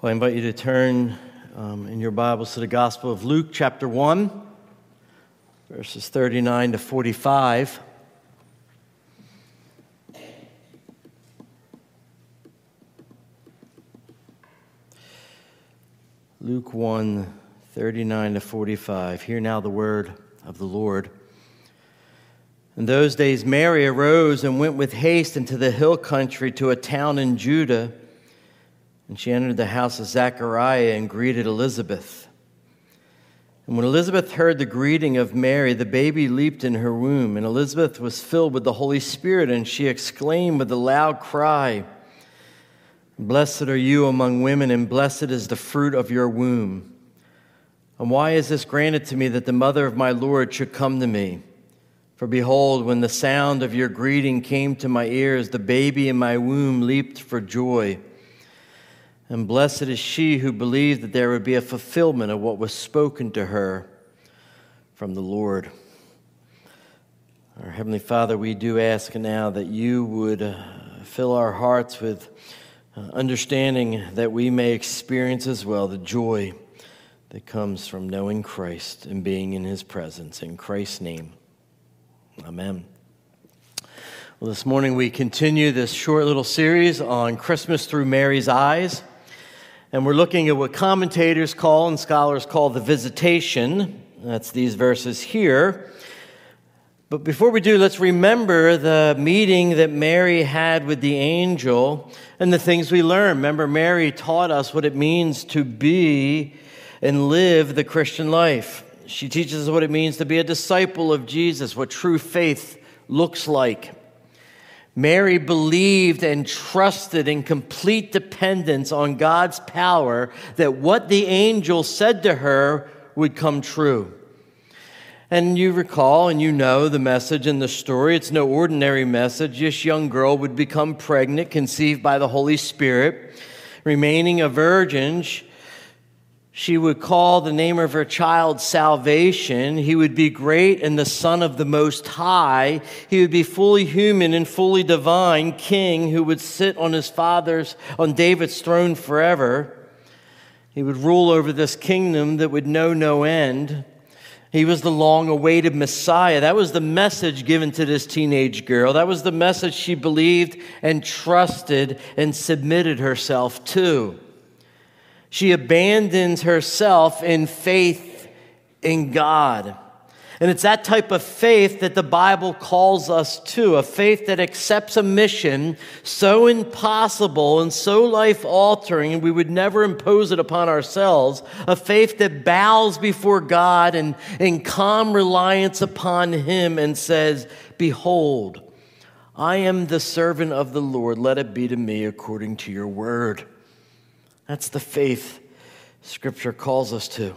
Well, I invite you to turn um, in your Bibles to the Gospel of Luke, chapter 1, verses 39 to 45. Luke 1, 39 to 45. Hear now the word of the Lord. In those days, Mary arose and went with haste into the hill country to a town in Judah and she entered the house of Zechariah and greeted Elizabeth. And when Elizabeth heard the greeting of Mary, the baby leaped in her womb, and Elizabeth was filled with the Holy Spirit, and she exclaimed with a loud cry, Blessed are you among women, and blessed is the fruit of your womb. And why is this granted to me that the mother of my Lord should come to me? For behold, when the sound of your greeting came to my ears, the baby in my womb leaped for joy. And blessed is she who believed that there would be a fulfillment of what was spoken to her from the Lord. Our Heavenly Father, we do ask now that you would uh, fill our hearts with uh, understanding that we may experience as well the joy that comes from knowing Christ and being in his presence. In Christ's name, amen. Well, this morning we continue this short little series on Christmas through Mary's eyes. And we're looking at what commentators call and scholars call the visitation. That's these verses here. But before we do, let's remember the meeting that Mary had with the angel and the things we learned. Remember, Mary taught us what it means to be and live the Christian life. She teaches us what it means to be a disciple of Jesus, what true faith looks like. Mary believed and trusted in complete dependence on God's power that what the angel said to her would come true. And you recall and you know the message in the story. It's no ordinary message. This young girl would become pregnant, conceived by the Holy Spirit. Remaining a virgin, she would call the name of her child salvation. He would be great and the Son of the Most High. He would be fully human and fully divine king who would sit on his father's, on David's throne forever. He would rule over this kingdom that would know no end. He was the long awaited Messiah. That was the message given to this teenage girl. That was the message she believed and trusted and submitted herself to. She abandons herself in faith in God. And it's that type of faith that the Bible calls us to a faith that accepts a mission so impossible and so life altering, and we would never impose it upon ourselves. A faith that bows before God and in calm reliance upon Him and says, Behold, I am the servant of the Lord. Let it be to me according to your word. That's the faith Scripture calls us to.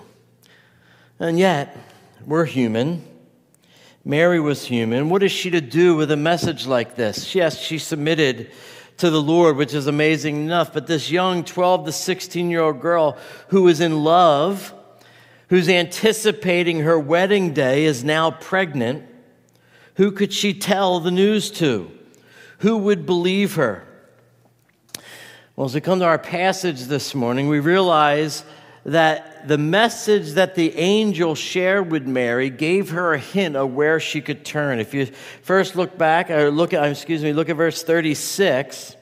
And yet, we're human. Mary was human. What is she to do with a message like this? Yes, she submitted to the Lord, which is amazing enough. But this young 12 to 16 year old girl who is in love, who's anticipating her wedding day, is now pregnant. Who could she tell the news to? Who would believe her? Well, as we come to our passage this morning, we realize that the message that the angel shared with Mary gave her a hint of where she could turn. If you first look back, or look at, excuse me, look at verse 36.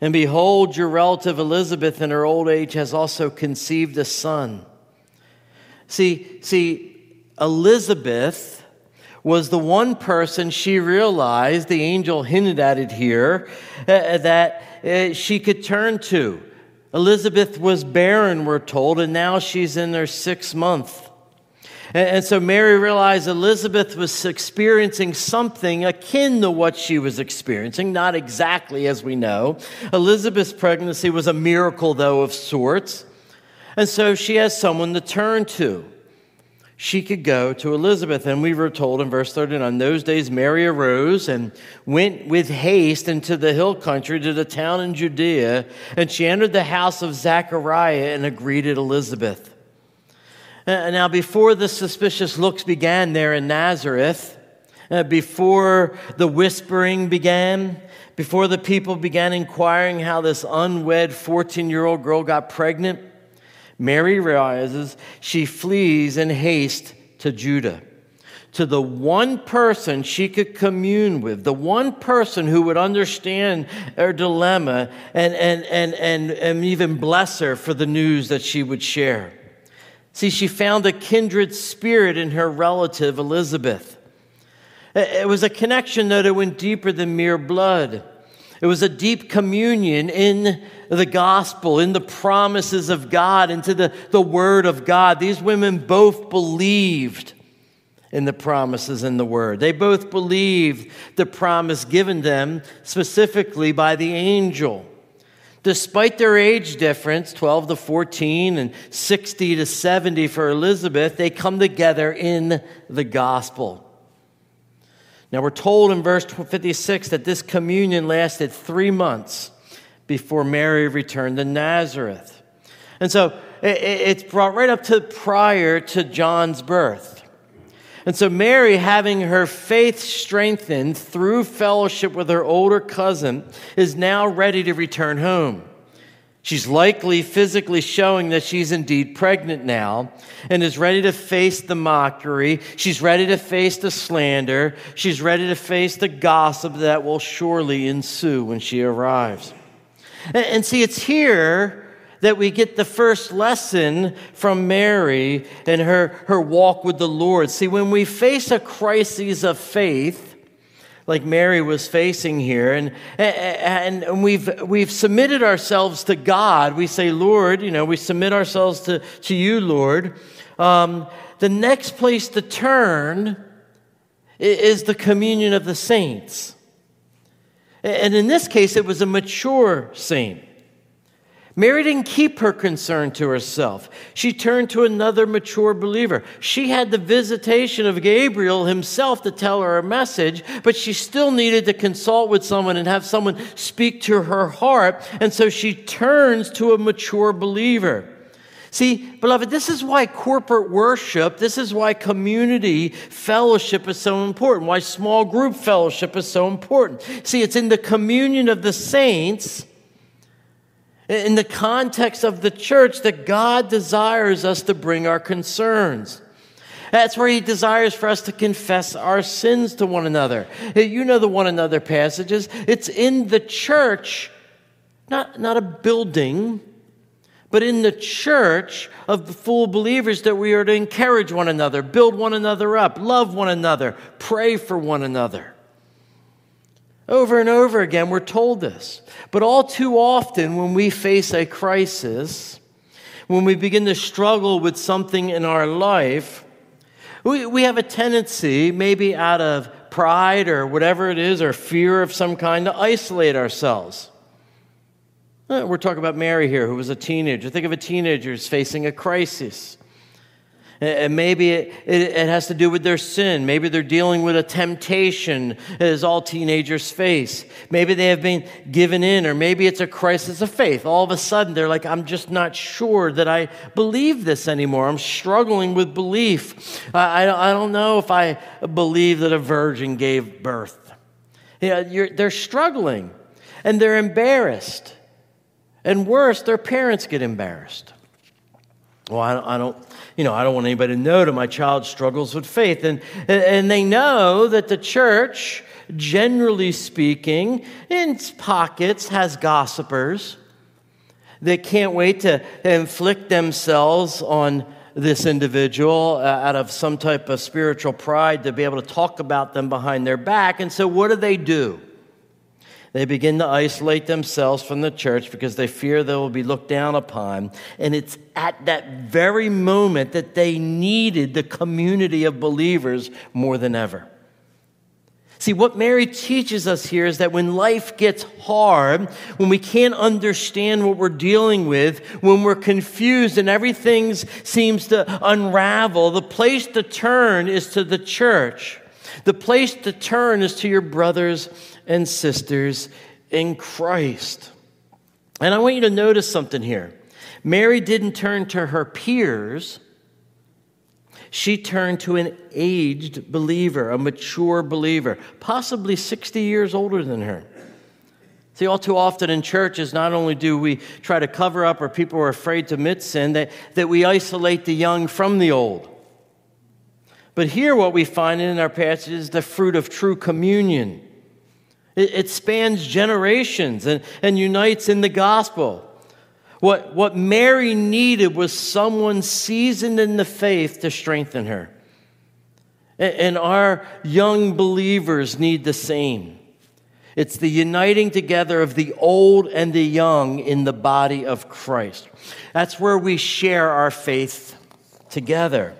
And behold, your relative Elizabeth in her old age has also conceived a son. See, see, Elizabeth was the one person she realized, the angel hinted at it here, uh, that Eh, she could turn to. Elizabeth was barren, we're told, and now she's in her sixth month. And, and so Mary realized Elizabeth was experiencing something akin to what she was experiencing, not exactly as we know. Elizabeth's pregnancy was a miracle, though, of sorts. And so she has someone to turn to she could go to Elizabeth. And we were told in verse 39 those days Mary arose and went with haste into the hill country to the town in Judea, and she entered the house of Zechariah and greeted Elizabeth. Uh, now, before the suspicious looks began there in Nazareth, uh, before the whispering began, before the people began inquiring how this unwed 14 year old girl got pregnant, Mary realizes she flees in haste to Judah, to the one person she could commune with, the one person who would understand her dilemma and, and, and, and, and even bless her for the news that she would share. See, she found a kindred spirit in her relative Elizabeth. It was a connection, that went deeper than mere blood. It was a deep communion in the gospel, in the promises of God, into the, the word of God. These women both believed in the promises in the word. They both believed the promise given them specifically by the angel. Despite their age difference, 12 to 14 and 60 to 70 for Elizabeth, they come together in the gospel. Now, we're told in verse 56 that this communion lasted three months before Mary returned to Nazareth. And so it's brought right up to prior to John's birth. And so Mary, having her faith strengthened through fellowship with her older cousin, is now ready to return home. She's likely physically showing that she's indeed pregnant now and is ready to face the mockery. She's ready to face the slander. She's ready to face the gossip that will surely ensue when she arrives. And, see, it's here that we get the first lesson from Mary and her, her walk with the Lord. See, when we face a crisis of faith, like Mary was facing here. And, and, we've, we've submitted ourselves to God. We say, Lord, you know, we submit ourselves to, to you, Lord. Um, the next place to turn is the communion of the saints. And in this case, it was a mature saint. Mary didn't keep her concern to herself. She turned to another mature believer. She had the visitation of Gabriel himself to tell her a message, but she still needed to consult with someone and have someone speak to her heart. And so she turns to a mature believer. See, beloved, this is why corporate worship, this is why community fellowship is so important, why small group fellowship is so important. See, it's in the communion of the saints in the context of the church that God desires us to bring our concerns. That's where he desires for us to confess our sins to one another. You know the one another passages. It's in the church, not, not a building, but in the church of the full believers that we are to encourage one another, build one another up, love one another, pray for one another. Over and over again, we're told this. But all too often, when we face a crisis, when we begin to struggle with something in our life, we, we have a tendency, maybe out of pride or whatever it is, or fear of some kind, to isolate ourselves. Uh, we're talking about Mary here, who was a teenager. Think of a teenager who's facing a crisis. Uh, and maybe it, it, has to do with their sin. Maybe they're dealing with a temptation, as all teenagers face. Maybe they have been given in, or maybe it's a crisis of faith. All of a sudden, they're like, I'm just not sure that I believe this anymore. I'm struggling with belief. I, I, I don't know if I believe that a virgin gave birth. You they're struggling, and they're embarrassed. And worse, their parents get embarrassed. Well, I don't, I don't, you know, I don't want anybody to know that my child struggles with faith. And, and they know that the church, generally speaking, in its pockets has gossipers that can't wait to inflict themselves on this individual uh, out of some type of spiritual pride to be able to talk about them behind their back. And so, what do they do? They begin to isolate themselves from the church because they fear they will be looked down upon. And it's at that very moment that they needed the community of believers more than ever. See, what Mary teaches us here is that when life gets hard, when we can't understand what we're dealing with, when we're confused and everything seems to unravel, the place to turn is to the church. The place to turn is to your brothers and sisters in Christ. And I want you to notice something here. Mary didn't turn to her peers, she turned to an aged believer, a mature believer, possibly 60 years older than her. See, all too often in churches, not only do we try to cover up or people are afraid to admit sin, that, that we isolate the young from the old. But here, what we find in our passage is the fruit of true communion. It, it spans generations and, and unites in the gospel. What, what Mary needed was someone seasoned in the faith to strengthen her. And, and our young believers need the same. It's the uniting together of the old and the young in the body of Christ. That's where we share our faith together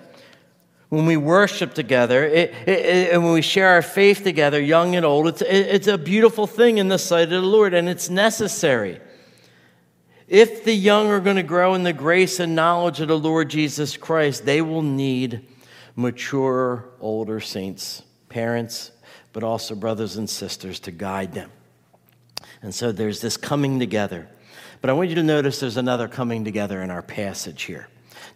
when we worship together it, it, it, and when we share our faith together, young and old, it's, it's a beautiful thing in the sight of the Lord and it's necessary. If the young are going to grow in the grace and knowledge of the Lord Jesus Christ, they will need mature, older saints, parents, but also brothers and sisters to guide them. And so there's this coming together. But I want you to notice there's another coming together in our passage here.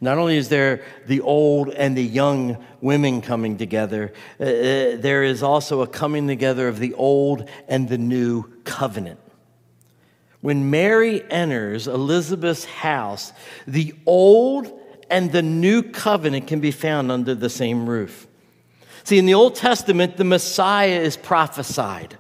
Not only is there the old and the young women coming together, uh, uh, there is also a coming together of the old and the new covenant. When Mary enters Elizabeth's house, the old and the new covenant can be found under the same roof. See, in the Old Testament, the Messiah is prophesied.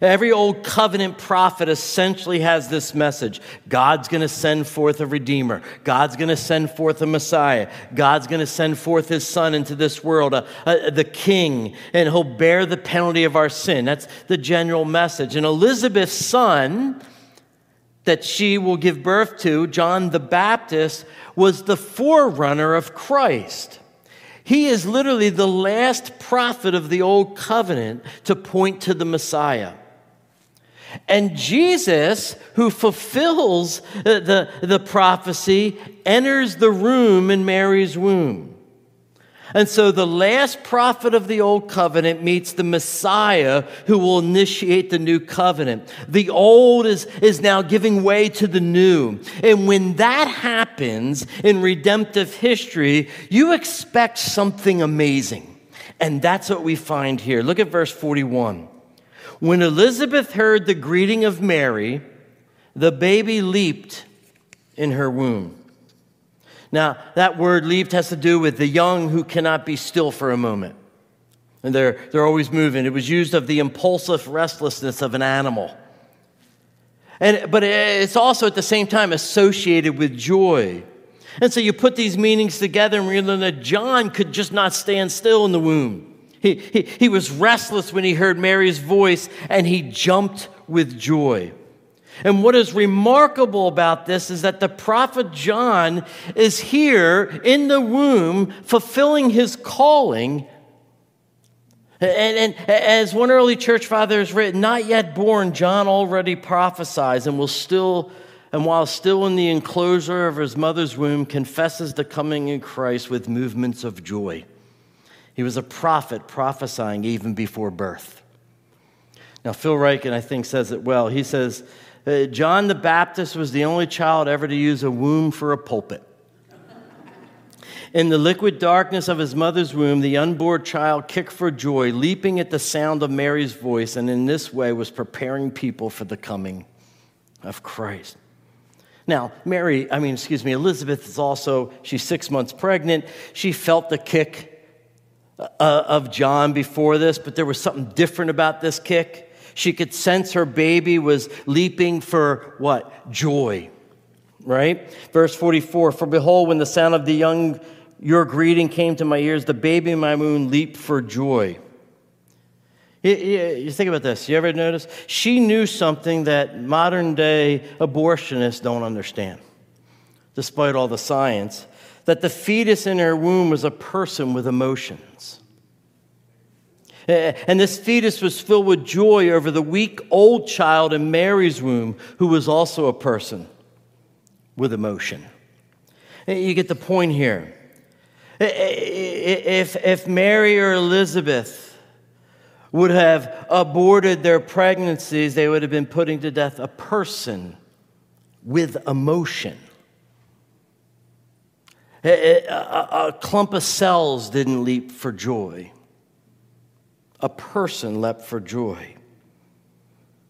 Every old covenant prophet essentially has this message God's going to send forth a redeemer, God's going to send forth a Messiah, God's going to send forth his son into this world, a, a, the king, and he'll bear the penalty of our sin. That's the general message. And Elizabeth's son, that she will give birth to, John the Baptist, was the forerunner of Christ. He is literally the last prophet of the old covenant to point to the Messiah. And Jesus, who fulfills the, the prophecy, enters the room in Mary's womb. And so the last prophet of the old covenant meets the Messiah who will initiate the new covenant. The old is, is now giving way to the new. And when that happens in redemptive history, you expect something amazing. And that's what we find here. Look at verse 41. When Elizabeth heard the greeting of Mary, the baby leaped in her womb. Now, that word leaped has to do with the young who cannot be still for a moment. And they're, they're always moving. It was used of the impulsive restlessness of an animal. And, but it's also at the same time associated with joy. And so you put these meanings together and realize that John could just not stand still in the womb. He, he, was restless when he heard Mary's voice and he jumped with joy. And what is remarkable about this is that the prophet John is here in the womb fulfilling his calling. And, and, as one early church father has written, not yet born, John already prophesies and will still, and while still in the enclosure of his mother's womb, confesses the coming in Christ with movements of joy. He was a prophet prophesying even before birth. Now, Phil Ryken, I think, says it well. He says, uh, John the Baptist was the only child ever to use a womb for a pulpit. In the liquid darkness of his mother's womb, the unborn child kicked for joy, leaping at the sound of Mary's voice, and in this way was preparing people for the coming of Christ. Now, Mary, I mean, excuse me, Elizabeth is also, she's six months pregnant. She felt the kick uh, of John before this, but there was something different about this kick. She could sense her baby was leaping for what? Joy. Right? Verse 44 For behold, when the sound of the young, your greeting came to my ears, the baby in my womb leaped for joy. You, you, think about this. You ever notice? She knew something that modern day abortionists don't understand, despite all the science that the fetus in her womb was a person with emotions. And this fetus was filled with joy over the weak old child in Mary's womb, who was also a person with emotion. Eh, you get the point here. Eh, eh, if, if Mary or Elizabeth would have aborted their pregnancies, they would have been putting to death a person with emotion. A, a, clump of cells didn't leap for joy. A person leapt for joy.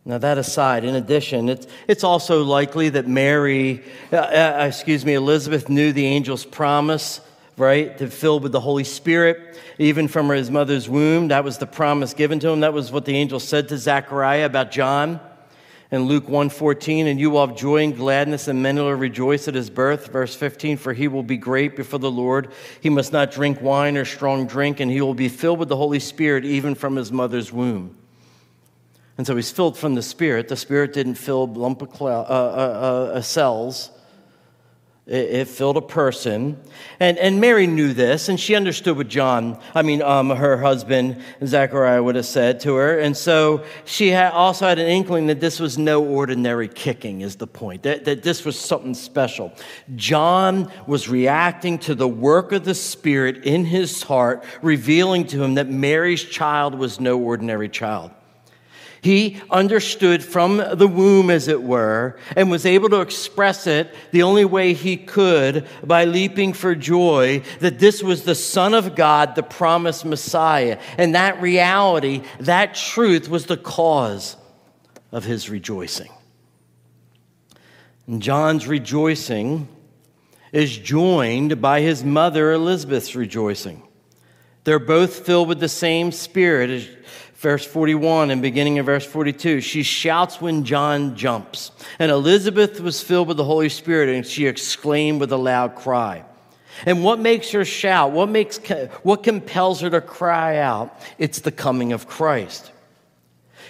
Now, that aside, in addition, it's, it's also likely that Mary, uh, uh, excuse me, Elizabeth knew the angel's promise, right, to fill with the Holy Spirit, even from his mother's womb. That was the promise given to him. That was what the angel said to Zechariah about John in Luke 1:14, and you will have joy and gladness, and men will rejoice at his birth. Verse 15, for he will be great before the Lord. He must not drink wine or strong drink, and he will be filled with the Holy Spirit even from his mother's womb. And so he's filled from the Spirit. The Spirit didn't fill lump of cl- uh, uh, uh, cells. It, filled a person. And, and Mary knew this, and she understood what John, I mean, um, her husband, Zachariah, would have said to her. And so she had also had an inkling that this was no ordinary kicking, is the point, that, that this was something special. John was reacting to the work of the Spirit in his heart, revealing to him that Mary's child was no ordinary child. He understood from the womb, as it were, and was able to express it the only way he could by leaping for joy that this was the Son of God, the promised Messiah. And that reality, that truth, was the cause of his rejoicing. And John's rejoicing is joined by his mother Elizabeth's rejoicing. They're both filled with the same spirit verse 41 and beginning of verse 42. She shouts when John jumps. And Elizabeth was filled with the Holy Spirit and she exclaimed with a loud cry. And what makes her shout? What makes what compels her to cry out? It's the coming of Christ.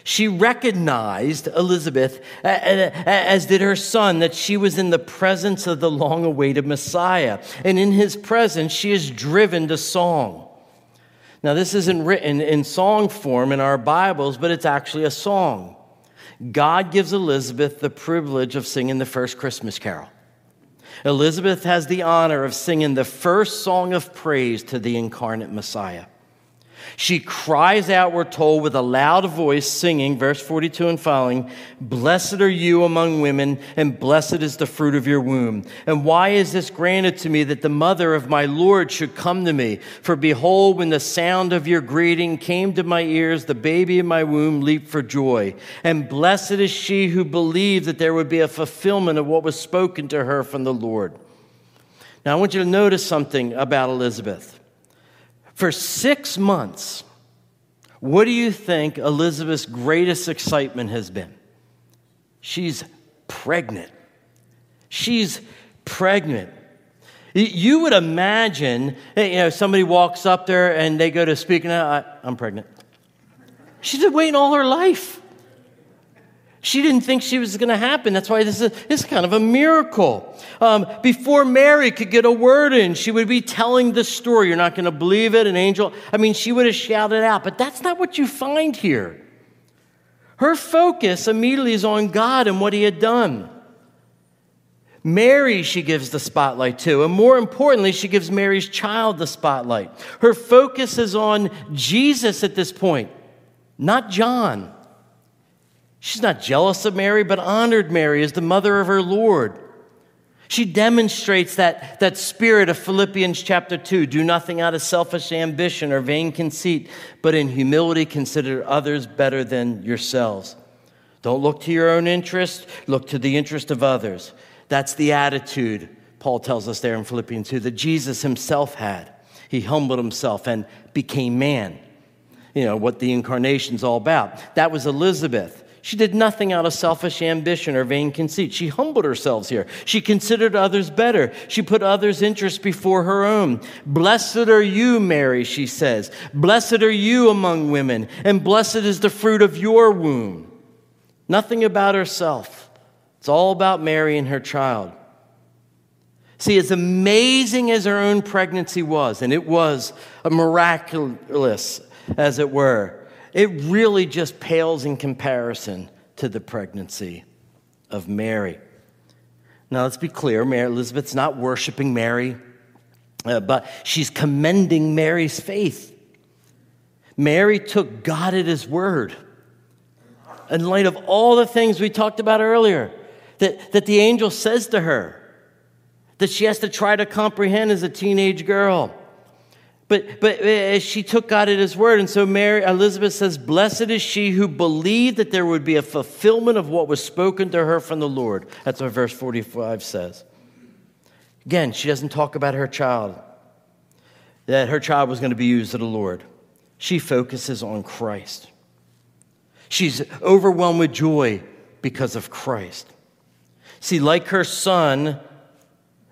She recognized Elizabeth, as did her son, that she was in the presence of the long awaited Messiah. And in his presence, she is driven to song. Now, this isn't written in song form in our Bibles, but it's actually a song. God gives Elizabeth the privilege of singing the first Christmas carol. Elizabeth has the honor of singing the first song of praise to the incarnate Messiah. She cries out, we're told, with a loud voice, singing, verse 42 and following, Blessed are you among women, and blessed is the fruit of your womb. And why is this granted to me that the mother of my Lord should come to me? For behold, when the sound of your greeting came to my ears, the baby in my womb leaped for joy. And blessed is she who believed that there would be a fulfillment of what was spoken to her from the Lord. Now, I want you to notice something about Elizabeth. For six months, what do you think Elizabeth's greatest excitement has been? She's pregnant. She's pregnant. You would imagine, eh, you know, somebody walks up there and they go to speak, and I, I'm pregnant. She's been waiting all her life. She didn't think she was going to happen. That's why this is, this is kind of a miracle. Um, before Mary could get a word in, she would be telling the story. You're not going to believe it, an angel. I mean, she would have shouted out, but that's not what you find here. Her focus immediately is on God and what He had done. Mary, she gives the spotlight to, and more importantly, she gives Mary's child the spotlight. Her focus is on Jesus at this point, not John. She's not jealous of Mary, but honored Mary as the mother of her Lord. She demonstrates that, that spirit of Philippians chapter 2 do nothing out of selfish ambition or vain conceit, but in humility consider others better than yourselves. Don't look to your own interest, look to the interest of others. That's the attitude, Paul tells us there in Philippians 2, that Jesus himself had. He humbled himself and became man. You know, what the incarnation's all about. That was Elizabeth. She did nothing out of selfish ambition or vain conceit. She humbled herself here. She considered others better. She put others' interests before her own. Blessed are you, Mary, she says. Blessed are you among women, and blessed is the fruit of your womb. Nothing about herself. It's all about Mary and her child. See, as amazing as her own pregnancy was, and it was miraculous, as it were, it really just pales in comparison to the pregnancy of Mary. Now, let's be clear Mary, Elizabeth's not worshiping Mary, uh, but she's commending Mary's faith. Mary took God at his word. In light of all the things we talked about earlier, that, that the angel says to her, that she has to try to comprehend as a teenage girl. But, but uh, she took God at his word. And so Mary, Elizabeth says, Blessed is she who believed that there would be a fulfillment of what was spoken to her from the Lord. That's what verse 45 says. Again, she doesn't talk about her child, that her child was going to be used of the Lord. She focuses on Christ. She's overwhelmed with joy because of Christ. See, like her son,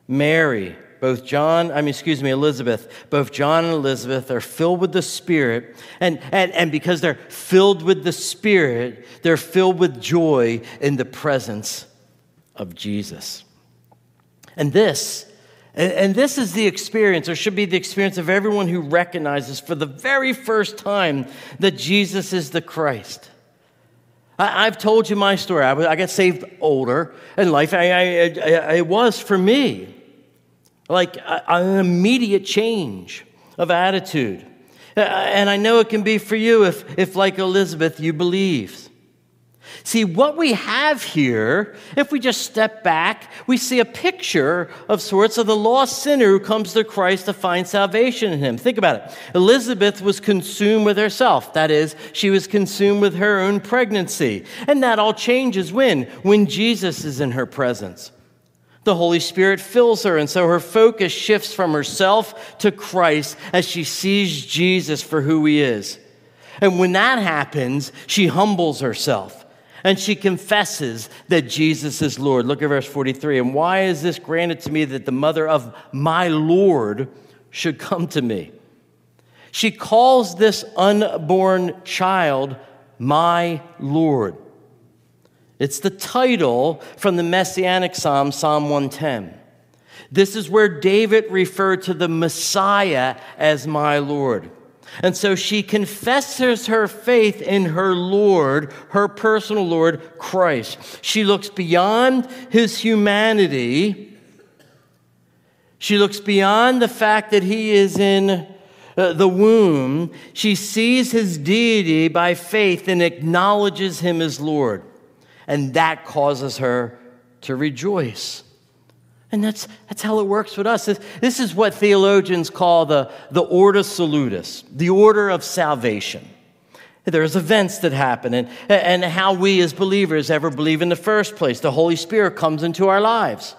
Mary, both John, I mean, excuse me, Elizabeth, both John and Elizabeth are filled with the Spirit. And, and, and because they're filled with the Spirit, they're filled with joy in the presence of Jesus. And this, and this is the experience, or should be the experience of everyone who recognizes for the very first time that Jesus is the Christ. I, have told you my story. I, I got saved older in life. I, I, it was for me like an immediate change of attitude. Uh, and I know it can be for you if, if like Elizabeth, you believe. See, what we have here, if we just step back, we see a picture of sorts of the lost sinner who comes to Christ to find salvation in him. Think about it. Elizabeth was consumed with herself. That is, she was consumed with her own pregnancy. And that all changes when? When Jesus is in her presence the Holy Spirit fills her. And so her focus shifts from herself to Christ as she sees Jesus for who he is. And when that happens, she humbles herself and she confesses that Jesus is Lord. Look at verse 43. And why is this granted to me that the mother of my Lord should come to me? She calls this unborn child my Lord. It's the title from the Messianic Psalm, Psalm 110. This is where David referred to the Messiah as my Lord. And so she confesses her faith in her Lord, her personal Lord, Christ. She looks beyond his humanity. She looks beyond the fact that he is in uh, the womb. She sees his deity by faith and acknowledges him as Lord and that causes her to rejoice. And that's, that's how it works with us. This, this is what theologians call the, the ordo salutis, the order of salvation. There's events that happen, and, and how we as believers ever believe in the first place. The Holy Spirit comes into our lives.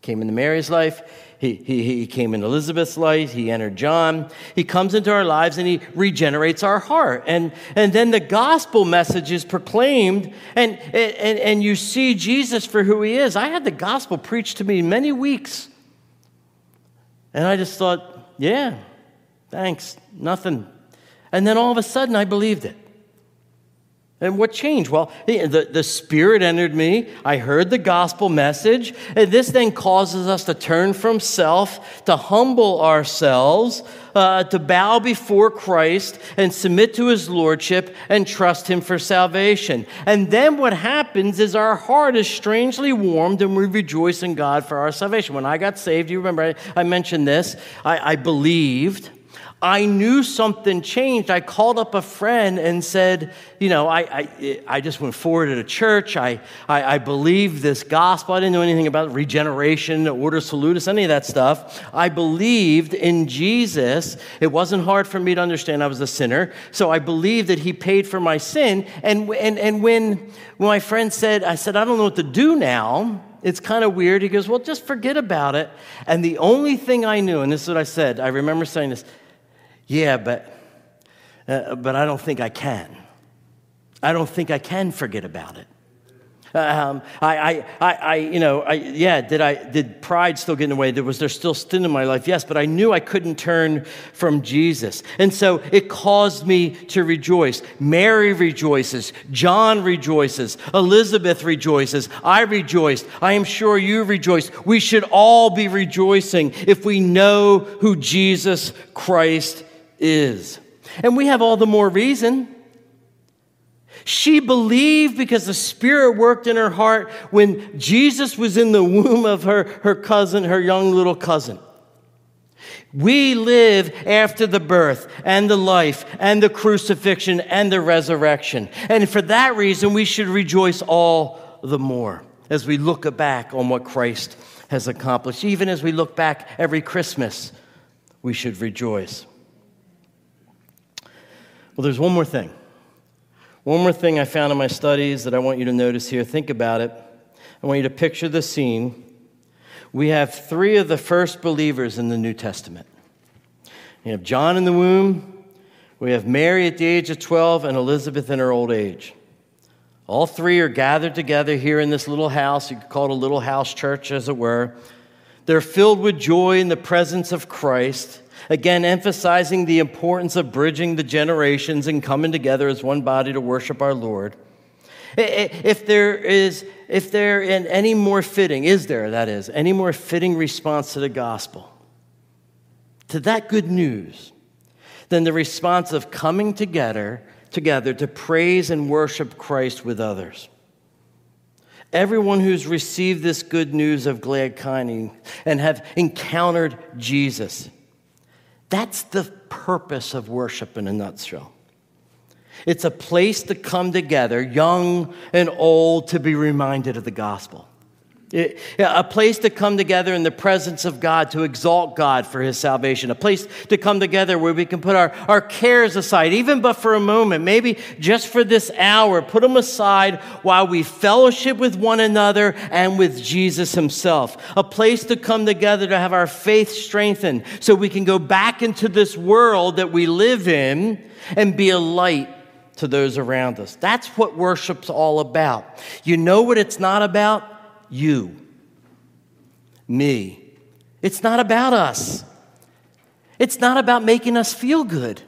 Came into Mary's life, he, he, he came in Elizabeth's life. He entered John. He comes into our lives and he regenerates our heart. And, and then the gospel message is proclaimed, and, and, and you see Jesus for who he is. I had the gospel preached to me many weeks. And I just thought, yeah, thanks, nothing. And then all of a sudden, I believed it. And what changed? Well, the, the Spirit entered me. I heard the gospel message. And this then causes us to turn from self, to humble ourselves, uh, to bow before Christ and submit to his lordship and trust him for salvation. And then what happens is our heart is strangely warmed and we rejoice in God for our salvation. When I got saved, you remember I, I mentioned this, I, I believed. I knew something changed. I called up a friend and said, You know, I, I, I just went forward at a church. I, I, I believed this gospel. I didn't know anything about regeneration, order salutis, any of that stuff. I believed in Jesus. It wasn't hard for me to understand I was a sinner. So I believed that He paid for my sin. And, and, and when, when my friend said, I said, I don't know what to do now it's kind of weird. He goes, Well, just forget about it. And the only thing I knew, and this is what I said, I remember saying this yeah, but, uh, but I don't think I can. I don't think I can forget about it. Um, I, I, I, you know, I, yeah, did I, did pride still get in the way? Was there still sin in my life? Yes, but I knew I couldn't turn from Jesus. And so it caused me to rejoice. Mary rejoices. John rejoices. Elizabeth rejoices. I rejoiced. I am sure you rejoice. We should all be rejoicing if we know who Jesus Christ is. And we have all the more reason. She believed because the Spirit worked in her heart when Jesus was in the womb of her, her cousin, her young little cousin. We live after the birth and the life and the crucifixion and the resurrection. And for that reason, we should rejoice all the more as we look back on what Christ has accomplished. Even as we look back every Christmas, we should rejoice. Well, there's one more thing. One more thing I found in my studies that I want you to notice here. Think about it. I want you to picture the scene. We have three of the first believers in the New Testament. We have John in the womb, we have Mary at the age of 12, and Elizabeth in her old age. All three are gathered together here in this little house. You could call it a little house church, as it were. They're filled with joy in the presence of Christ. Again, emphasizing the importance of bridging the generations and coming together as one body to worship our Lord. If there is, if there in any more fitting, is there, that is, any more fitting response to the gospel, to that good news, than the response of coming together, together to praise and worship Christ with others? Everyone who's received this good news of glad kinding and have encountered Jesus that's the purpose of worship in a nutshell. It's a place to come together, young and old, to be reminded of the gospel. It, a place to come together in the presence of God to exalt God for his salvation. A place to come together where we can put our, our cares aside, even but for a moment, maybe just for this hour, put them aside while we fellowship with one another and with Jesus himself. A place to come together to have our faith strengthened so we can go back into this world that we live in and be a light to those around us. That's what worship's all about. You know what it's not about? You, me. It's not about us. It's not about making us feel good.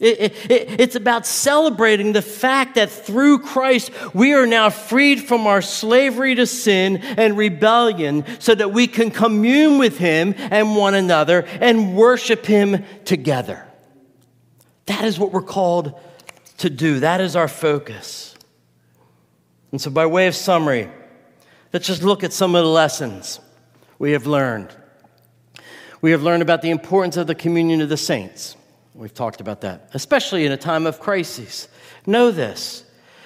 It, it, it, it's about celebrating the fact that through Christ we are now freed from our slavery to sin and rebellion so that we can commune with Him and one another and worship Him together. That is what we're called to do, that is our focus. And so, by way of summary, Let's just look at some of the lessons we have learned. We have learned about the importance of the communion of the saints. We've talked about that, especially in a time of crisis. Know this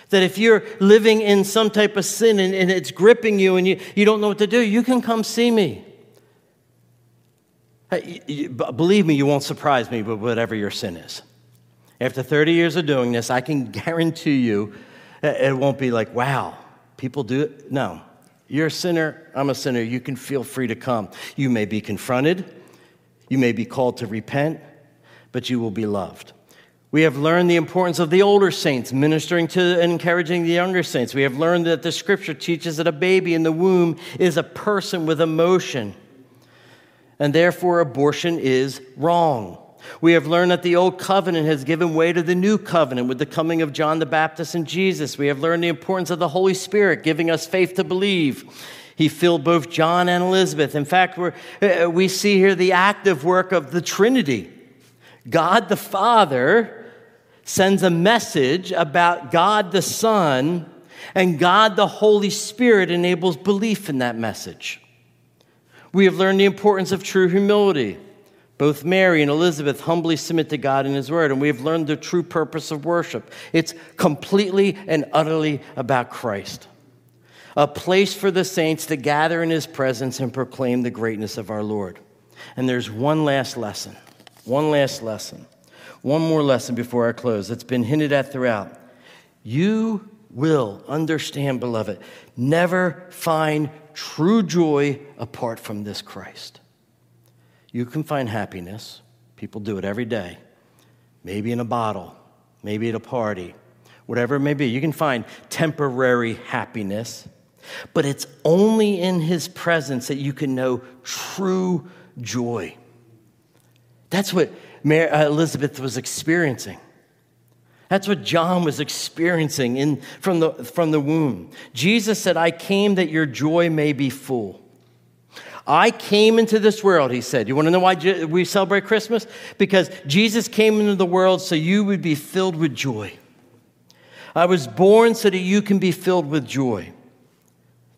that if you're living in some type of sin and, and it's gripping you and you, you don't know what to do, you can come see me. Believe me, you won't surprise me with whatever your sin is. After 30 years of doing this, I can guarantee you it won't be like, wow, people do it. No, you're a sinner, I'm a sinner. You can feel free to come. You may be confronted, you may be called to repent, but you will be loved. We have learned the importance of the older saints ministering to and encouraging the younger saints. We have learned that the scripture teaches that a baby in the womb is a person with emotion, and therefore abortion is wrong. We have learned that the old covenant has given way to the new covenant with the coming of John the Baptist and Jesus. We have learned the importance of the Holy Spirit giving us faith to believe. He filled both John and Elizabeth. In fact, uh, we see here the active work of the Trinity. God the Father sends a message about God the Son, and God the Holy Spirit enables belief in that message. We have learned the importance of true humility. Both Mary and Elizabeth humbly submit to God and His Word, and we have learned the true purpose of worship. It's completely and utterly about Christ, a place for the saints to gather in His presence and proclaim the greatness of our Lord. And there's one last lesson, one last lesson, one more lesson before I close that's been hinted at throughout. You will understand, beloved, never find true joy apart from this Christ. You can find happiness. People do it every day. Maybe in a bottle, maybe at a party, whatever it may be. You can find temporary happiness, but it's only in His presence that you can know true joy. That's what Mary, uh, Elizabeth was experiencing. That's what John was experiencing in, from, the, from the womb. Jesus said, I came that your joy may be full. I came into this world, he said. You want to know why we celebrate Christmas? Because Jesus came into the world so you would be filled with joy. I was born so that you can be filled with joy.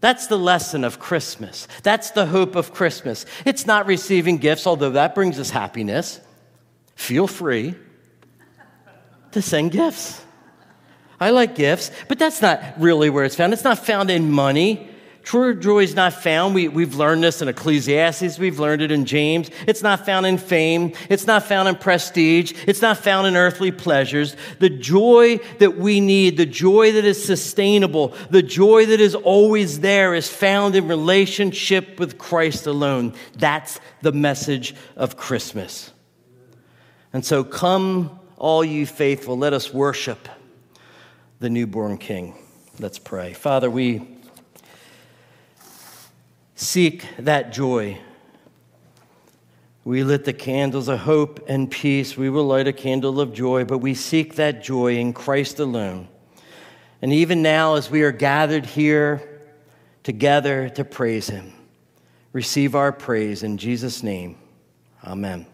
That's the lesson of Christmas. That's the hope of Christmas. It's not receiving gifts, although that brings us happiness. Feel free to send gifts. I like gifts, but that's not really where it's found. It's not found in money. True joy is not found. We, we've learned this in Ecclesiastes. We've learned it in James. It's not found in fame. It's not found in prestige. It's not found in earthly pleasures. The joy that we need, the joy that is sustainable, the joy that is always there is found in relationship with Christ alone. That's the message of Christmas. And so come, all you faithful, let us worship the newborn King. Let's pray. Father, we seek that joy. We lit the candles of hope and peace. We will light a candle of joy, but we seek that joy in Christ alone. And even now, as we are gathered here together to praise Him, receive our praise in Jesus' name. Amen.